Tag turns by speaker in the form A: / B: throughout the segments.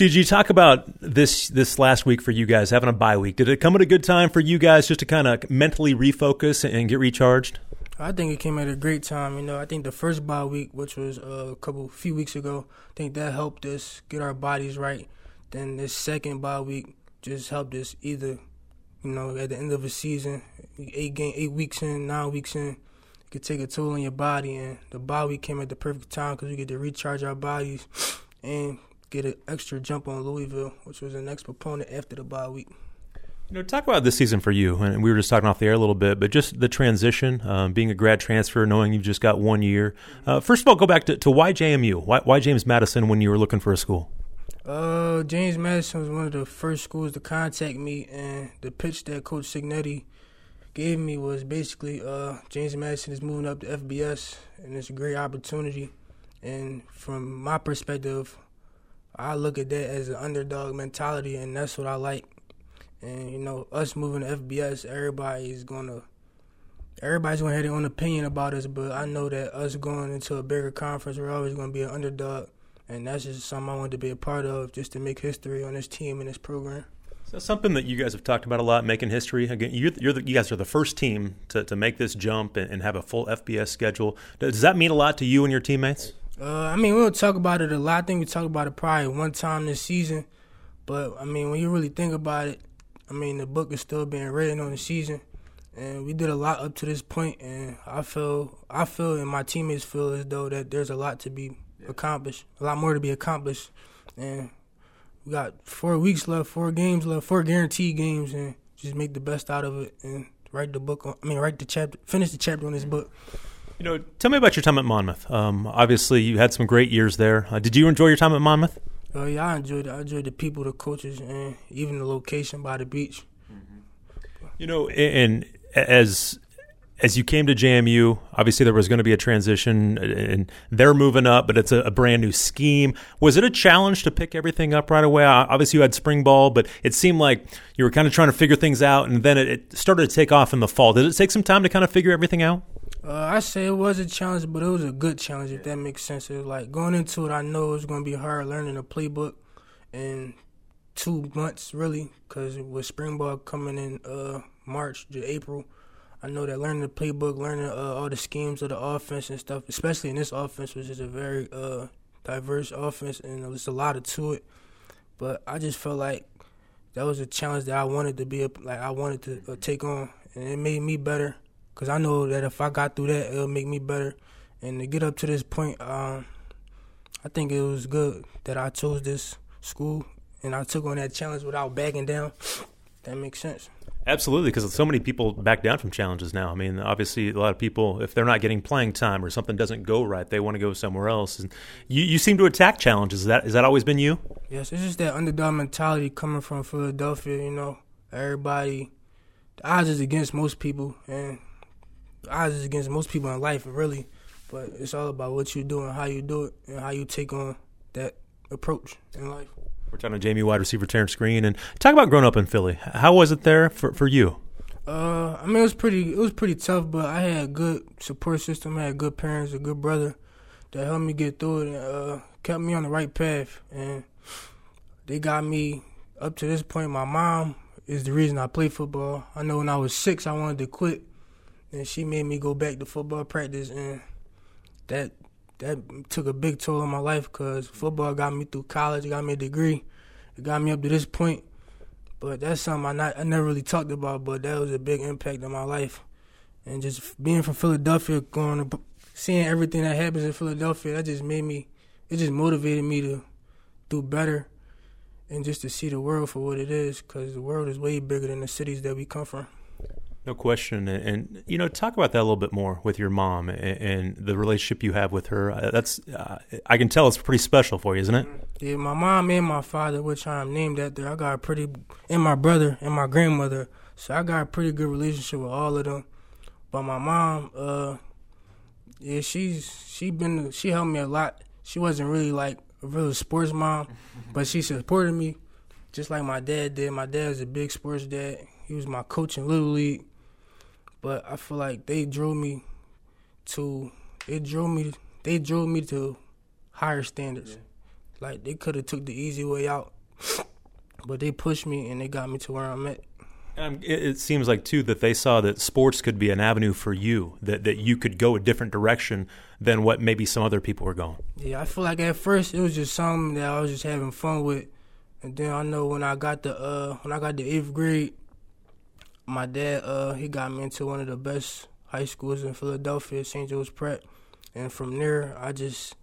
A: Did you talk about this this last week for you guys having a bye week? Did it come at a good time for you guys just to kind of mentally refocus and get recharged?
B: I think it came at a great time. You know, I think the first bye week, which was uh, a couple few weeks ago, I think that helped us get our bodies right. Then this second bye week just helped us either, you know, at the end of a season, eight game, eight weeks in, nine weeks in, it could take a toll on your body. And the bye week came at the perfect time because we get to recharge our bodies and get an extra jump on Louisville, which was the next proponent after the bye week.
A: You know, talk about this season for you, and we were just talking off the air a little bit, but just the transition, um, being a grad transfer, knowing you've just got one year. Uh, first of all, go back to, to why JMU? Why, why, James Madison when you were looking for a school?
B: Uh, James Madison was one of the first schools to contact me, and the pitch that Coach Cignetti gave me was basically, uh, James Madison is moving up to FBS, and it's a great opportunity. And from my perspective, I look at that as an underdog mentality, and that's what I like. And you know, us moving to FBS, everybody's gonna everybody's gonna have their own opinion about us, but I know that us going into a bigger conference, we're always gonna be an underdog, and that's just something I wanted to be a part of, just to make history on this team and this program.
A: So something that you guys have talked about a lot, making history. Again, you're, you're the, you guys are the first team to, to make this jump and, and, have a full FBS schedule. Does that mean a lot to you and your teammates?
B: Uh, I mean, we don't talk about it a lot. I think we talk about it probably one time this season. But I mean, when you really think about it, I mean, the book is still being written on the season, and we did a lot up to this point. point, and I feel, I feel, and my teammates feel as though that there's a lot to be accomplished, a lot more to be accomplished, and we got four weeks left, four games left, four guaranteed games, and just make the best out of it and write the book. On, I mean, write the chapter, finish the chapter on this book.
A: You know, tell me about your time at Monmouth. Um, obviously, you had some great years there. Uh, did you enjoy your time at Monmouth?
B: Oh yeah, I enjoyed it. I enjoyed the people, the coaches, and even the location by the beach.
A: Mm-hmm. You know, and as as you came to JMU, obviously there was going to be a transition, and they're moving up, but it's a, a, brand new scheme. Was it a challenge to pick everything up right away? Obviously, you had spring ball, but it seemed like you were kind of trying to figure things out, and then it, it started to take off in the fall. Did it take some time to kind of figure everything out?
B: Uh, I say it was a challenge, but it was a good challenge if that makes sense. It was like going into it, I know it's going to be hard learning the playbook in two months, really, because with spring ball coming in uh, March to April, I know that learning the playbook, learning uh, all the schemes of the offense and stuff, especially in this offense, which is a very uh, diverse offense and there's a lot of to it. But I just felt like that was a challenge that I wanted to be like I wanted to uh, take on, and it made me better because I know that if I got through that, it'll make me better. And to get up to this point, um, I think it was good that I chose this school and I took on that challenge without backing down. That makes sense.
A: Absolutely, because so many people back down from challenges now. I mean, obviously, a lot of people, if they're not getting playing time or something doesn't go right, they want to go somewhere else. And you, you seem to attack challenges. Is that is that always been you?
B: Yes, it's just that underdog mentality coming from Philadelphia. You know, everybody, the odds is against most people, and odds is against most people in life, really. But it's all about what you do and how you do it and how you take on that approach in life.
A: We're talking to JMU wide receiver Terrence Green and talk about growing up in Philly. How was it there for, for you?
B: Uh, I mean, it was pretty. It was pretty tough, but I had a good support system. I had good parents, a good brother that helped me get through it and uh, kept me on the right path. And they got me up to this point. My mom is the reason I play football. I know when I was six, I wanted to quit, and she made me go back to football practice, and that that took a big toll on my life because football got me through college, got me a degree, it got me up to this point. But that's something I not I never really talked about, but that was a big impact on my life, and just being from Philadelphia, going to seeing everything that happens in Philadelphia, that just made me, it just motivated me to do better, and just to see the world for what it is, because the world is way bigger than the cities that we come from.
A: No question, and, and, you know, talk about that a little bit more with your mom and, and the relationship you have with her. Uh, that's uh, I can tell it's pretty special for you, isn't it?
B: Yeah, my mom and my father, which I'm named after, I got a pretty, and my brother and my grandmother, so I got a pretty good relationship with all of them. But my mom, uh, yeah, she's she been she helped me a lot. She wasn't really like a real sports mom, but she supported me, just like my dad did. My dad was a big sports dad. He was my coach in little league but I feel like they drew me to it drew me they drew me to higher standards. Like they could have took the easy way out, but they pushed me and they got me to where I'm at.
A: Um, it, it, seems like too that they saw that sports could be an avenue for you, that that you could go a different direction than what maybe some other people were going.
B: Yeah, I feel like at first it was just something that I was just having fun with, and then I know when I got the uh, when I got the eighth grade, my dad uh, he got me into one of the best high schools in Philadelphia, St. Joe's Prep, and from there I just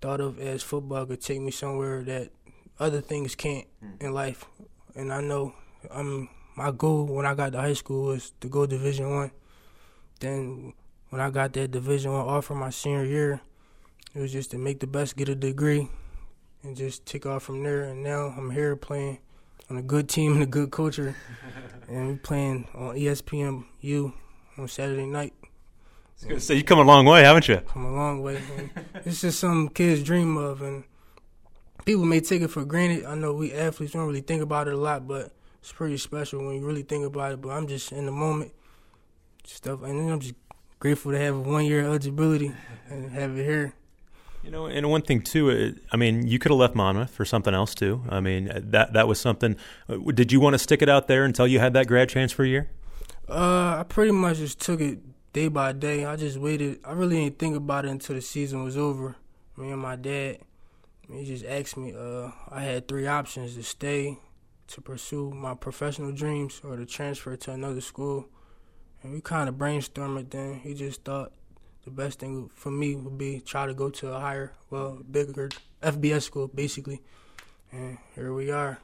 B: thought of as football could take me somewhere that other things can't mm. in life, and I know I'm my goal when I got to high school was to go Division One. Then when I got that Division One offer my senior year, it was just to make the best, get a degree, and just take off from there. And now I'm here playing on a good team and a good culture, and we're playing on ESPN U on Saturday night.
A: So you come a long way, haven't you?
B: Come a long way. it's just some kids dream of, and people may take it for granted. I know we athletes don't really think about it a lot, but it's pretty special when you really think about it. But I'm just in the moment, stuff, and then I'm just grateful to have one year eligibility and have it here.
A: You know, and one thing too, I mean, you could have left Monmouth for something else too. I mean, that that was something. Uh, did you want to stick it out there until you had that grad transfer year?
B: Uh, I pretty much just took it day by day. I just waited. I really didn't think about it until the season was over. Me and my dad, he just asked me. Uh, I had three options: to stay, to pursue my professional dreams or to transfer to another school. And we kind of brainstormed it then. He just thought the best thing for me would be try to go to a higher, well, bigger FBS school, basically. And here we are.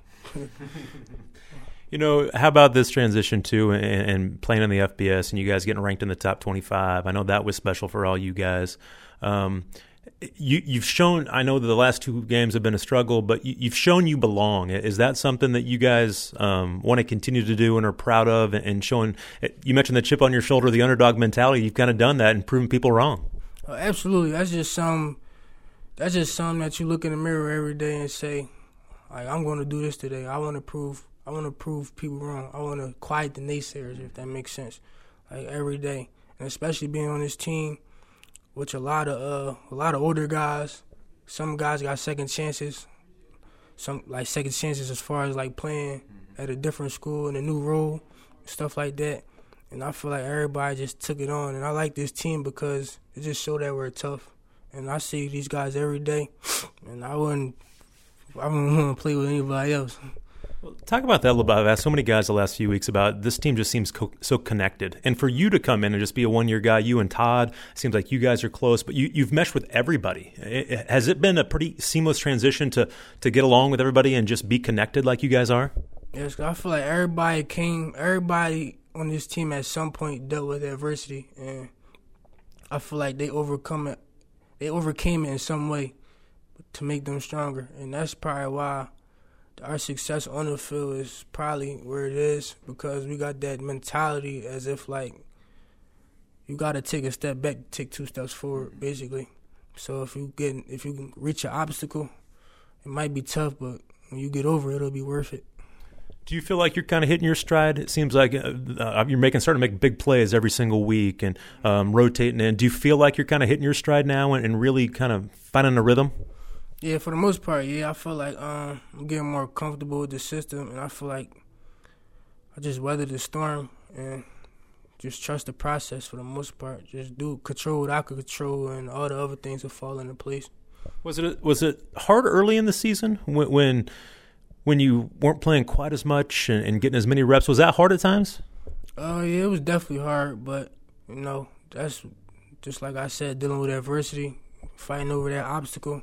A: you know, how about this transition too, and, and, playing in the FBS, and you guys getting ranked in the top twenty-five? I know that was special for all you guys. Um, you, you've shown. I know that the last two games have been a struggle, but you, have shown you belong. Is that something that you guys um, want to continue to do and are proud of? And showing, you mentioned the chip on your shoulder, the underdog mentality. You've kind of done that and proven people wrong.
B: Uh, absolutely, that's just some. That's just something that you look in the mirror every day and say, like, I'm going to do this today. I want to prove. I want to prove people wrong. I want to quiet the naysayers, if that makes sense. Like every day, and especially being on this team which a lot of uh, a lot of older guys. Some guys got second chances. Some like second chances as far as like playing at a different school in a new role, stuff like that. And I feel like everybody just took it on. And I like this team because it just showed that we're tough. And I see these guys every day, and I wouldn't, I wouldn't want to play with anybody else.
A: Talk about that a little bit. I've asked so many guys the last few weeks about this team just seems co- so connected. And for you to come in and just be a one year guy, you and Todd, seems like you guys are close, but you, you've meshed with everybody. It, has it been a pretty seamless transition to, to get along with everybody and just be connected like you guys are?
B: Yes, I feel like everybody came, everybody on this team at some point dealt with adversity. And I feel like they overcome it, they overcame it in some way to make them stronger. And that's probably why our success on the field is probably where it is because we got that mentality as if like you got to take a step back, take two steps forward, basically. So if you get if you can reach an obstacle, it might be tough, but when you get over it, it'll be worth it.
A: Do you feel like you're kind of hitting your stride? It seems like uh, uh, you're making starting to make big plays every single week and um, rotating in. Do you feel like you're kind of hitting your stride now and, and really kind of finding a rhythm?
B: Yeah, for the most part, yeah, I feel like um, I'm getting more comfortable with the system, and I feel like I just weather the storm and just trust the process for the most part. Just do control what I could control, and all the other things will fall into place.
A: Was it was it hard early in the season when when, when you weren't playing quite as much and, and, getting as many reps? Was that hard at times?
B: Oh uh, yeah, it was definitely hard, but you know that's just like I said, dealing with adversity, fighting over that obstacle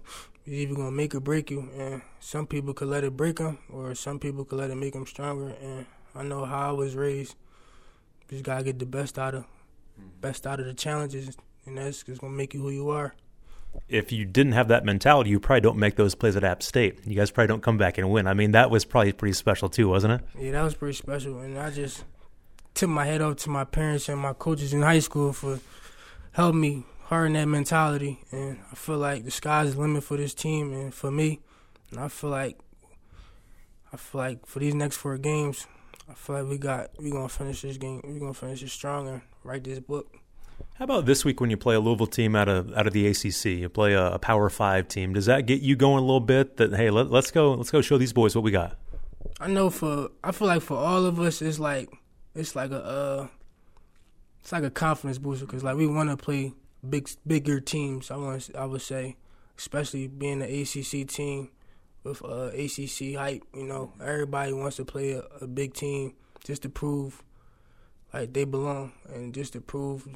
B: it's either gonna make or break you, and some people could let it break them, or some people could let it make them stronger. And I know how I was raised. You just gotta get the best out of, mm-hmm. best out of the challenges, and that's just gonna make you who you are.
A: If you didn't have that mentality, you probably don't make those plays at App State. You guys probably don't come back and win. I mean, that was probably pretty special too, wasn't it?
B: Yeah, that was pretty special, and I just tip my head up to my parents and my coaches in high school for helping me harden that mentality, and I feel like the sky's the limit for this team and for me. And I feel like, I feel like for these next four games, I feel like we got we gonna finish this game. We gonna finish it strong and write this book.
A: How about this week when you play a Louisville team out of out of the ACC? You play a, a Power Five team. Does that get you going a little bit? That hey, let, us go, let's go show these boys what we got.
B: I know for I feel like for all of us, it's like it's like a uh, it's like a confidence booster because like we want to play big bigger teams. I want I would say, especially being an ACC team with uh, ACC hype. You know, everybody wants to play a, a big team just to prove like they belong and just to prove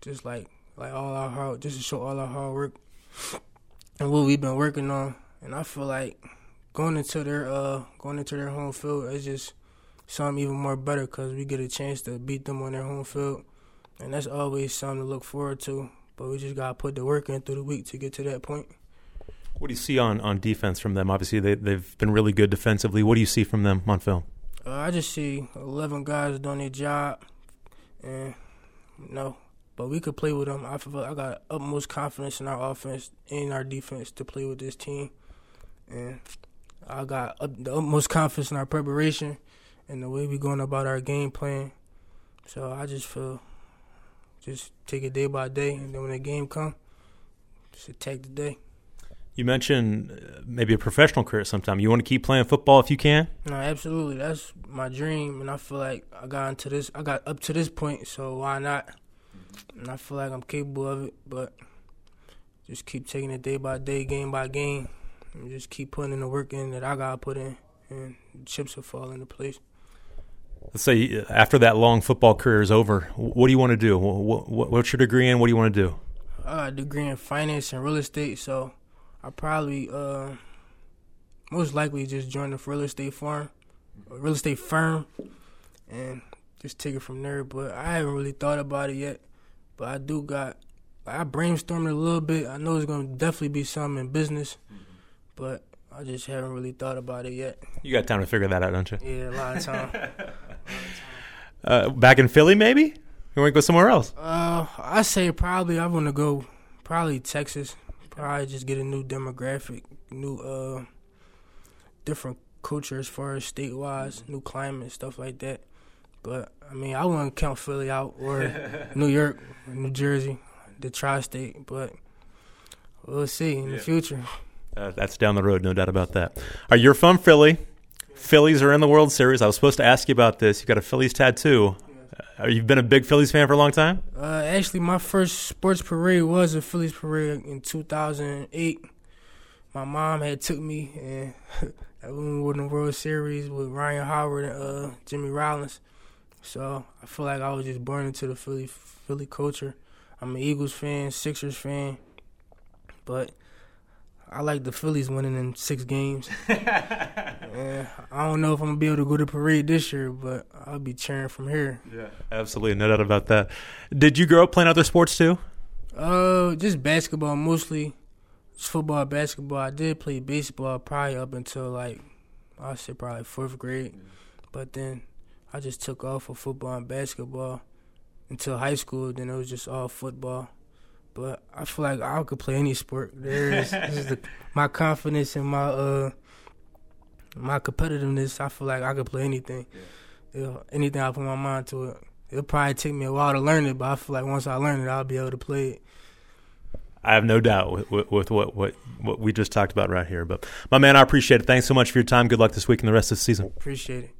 B: just like like all our hard just to show all our hard work and what we've been working on. And I feel like going into their uh going into their home field is just something even more better because we get a chance to beat them on their home field, and that's always something to look forward to. But we just gotta put the work in through the week to get to that point.
A: What do you see on, on defense from them? Obviously, they they've been really good defensively. What do you see from them on film?
B: Uh, I just see eleven guys doing their job, and you know, but we could play with them. I feel I got utmost confidence in our offense and our defense to play with this team, and I got the utmost confidence in our preparation and the way we're going about our game plan. So I just feel just take it day by day, and then when the game come, just attack the day.
A: You mentioned uh, maybe a professional career sometime. You want to keep playing football if you can?
B: No, absolutely. That's my dream, and I feel like I got into this. I got up to this point, so why not? And I feel like I'm capable of it, but just keep taking it day by day, game by game, and just keep putting in the work in that I gotta put in, and chips will fall into place.
A: Let's say uh, after that long football career is over, what do you want to do? what's your degree in? What do you want to do?
B: I got a degree in finance and real estate, so I probably uh, most likely just join the real estate firm, real estate firm, and just take it from there. But I haven't really thought about it yet. But I do got, I brainstormed a little bit. I know it's gonna definitely be something in business, but I just haven't really thought about it yet.
A: You got time to figure that out, don't you?
B: Yeah, a lot of time.
A: uh, back in Philly, maybe? You want to go somewhere else?
B: Uh, I say probably I want to go probably Texas. Probably just get a new demographic, new uh, different culture as far as state wise, new climate, stuff like that. But I mean, I wouldn't count Philly out or New York, New Jersey, the tri-state. But we'll see in yeah. the future.
A: Uh, that's down the road, no doubt about that. Are you from Philly? Phillies are in the World Series. I was supposed to ask you about this. You got a Phillies tattoo. Uh, you've been a big Phillies fan for a long time.
B: Uh, actually, my first sports parade was a Phillies parade in 2008. My mom had took me and we won the World Series with Ryan Howard and uh, Jimmy Rollins. So I feel like I was just born into the Philly Philly culture. I'm an Eagles fan, Sixers fan, but I like the Phillies winning in six games. yeah, I don't know if I'm gonna be able to go to parade this year, but I'll be cheering from here.
A: Yeah, absolutely, no doubt about that. Did you grow up playing other sports too?
B: Uh, just basketball mostly. Just football, basketball. I did play baseball probably up until like I say probably fourth grade, but then I just took off for football and basketball until high school. Then it was just all football. But I feel like I could play any sport. There is, is the, my confidence and my uh my competitiveness. I feel like I could play anything. Yeah. You know, anything I put my mind to it. It'll probably take me a while to learn it, but I feel like once I learn it, I'll be able to play it.
A: I have no doubt with, with, with, what, what what we just talked about right here. But my man, I appreciate it. Thanks so much for your time. Good luck this week and the rest of the season.
B: Appreciate it.